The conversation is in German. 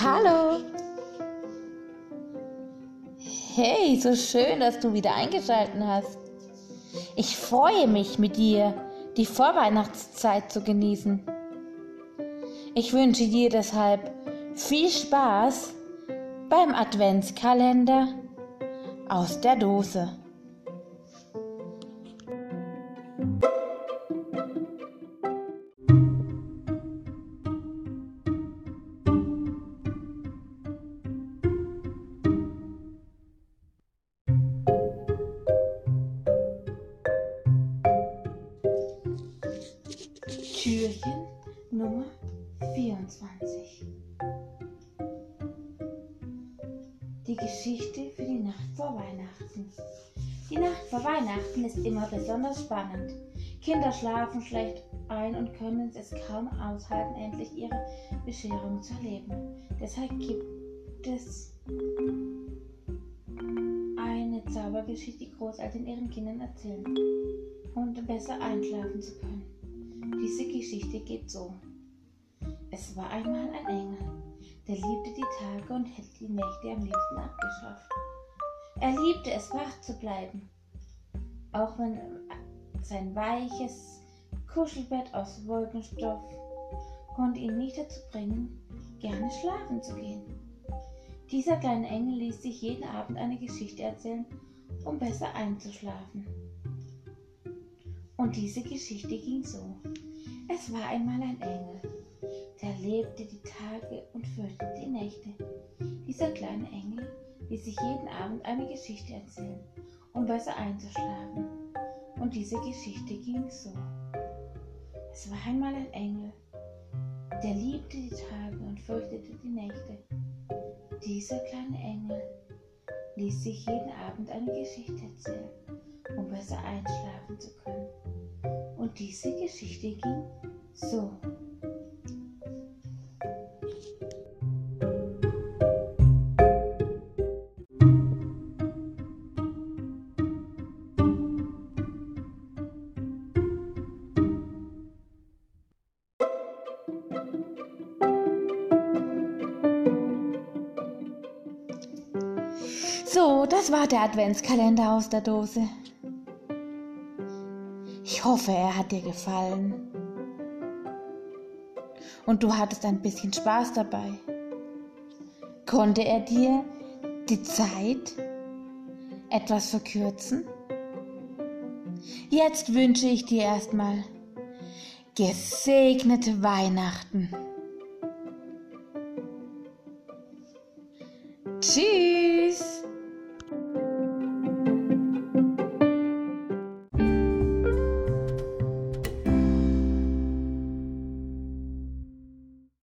Hallo! Hey, so schön, dass du wieder eingeschaltet hast. Ich freue mich mit dir, die Vorweihnachtszeit zu genießen. Ich wünsche dir deshalb viel Spaß beim Adventskalender aus der Dose. Türchen Nummer 24. Die Geschichte für die Nacht vor Weihnachten. Die Nacht vor Weihnachten ist immer besonders spannend. Kinder schlafen schlecht ein und können es kaum aushalten, endlich ihre Bescherung zu erleben. Deshalb gibt es eine Zaubergeschichte, die Großeltern ihren Kindern erzählen, um besser einschlafen zu können. Diese Geschichte geht so. Es war einmal ein Engel, der liebte die Tage und hätte die Nächte am liebsten abgeschafft. Er liebte es, wach zu bleiben, auch wenn sein weiches Kuschelbett aus Wolkenstoff konnte ihn nicht dazu bringen, gerne schlafen zu gehen. Dieser kleine Engel ließ sich jeden Abend eine Geschichte erzählen, um besser einzuschlafen. Und diese Geschichte ging so. Es war einmal ein Engel, der lebte die Tage und fürchtete die Nächte. Dieser kleine Engel ließ sich jeden Abend eine Geschichte erzählen, um besser einzuschlafen. Und diese Geschichte ging so. Es war einmal ein Engel, der liebte die Tage und fürchtete die Nächte. Dieser kleine Engel ließ sich jeden Abend eine Geschichte erzählen, um besser einschlafen zu können. Und diese Geschichte ging so. So, das war der Adventskalender aus der Dose. Ich hoffe, er hat dir gefallen. Und du hattest ein bisschen Spaß dabei. Konnte er dir die Zeit etwas verkürzen? Jetzt wünsche ich dir erstmal gesegnete Weihnachten. Tschüss.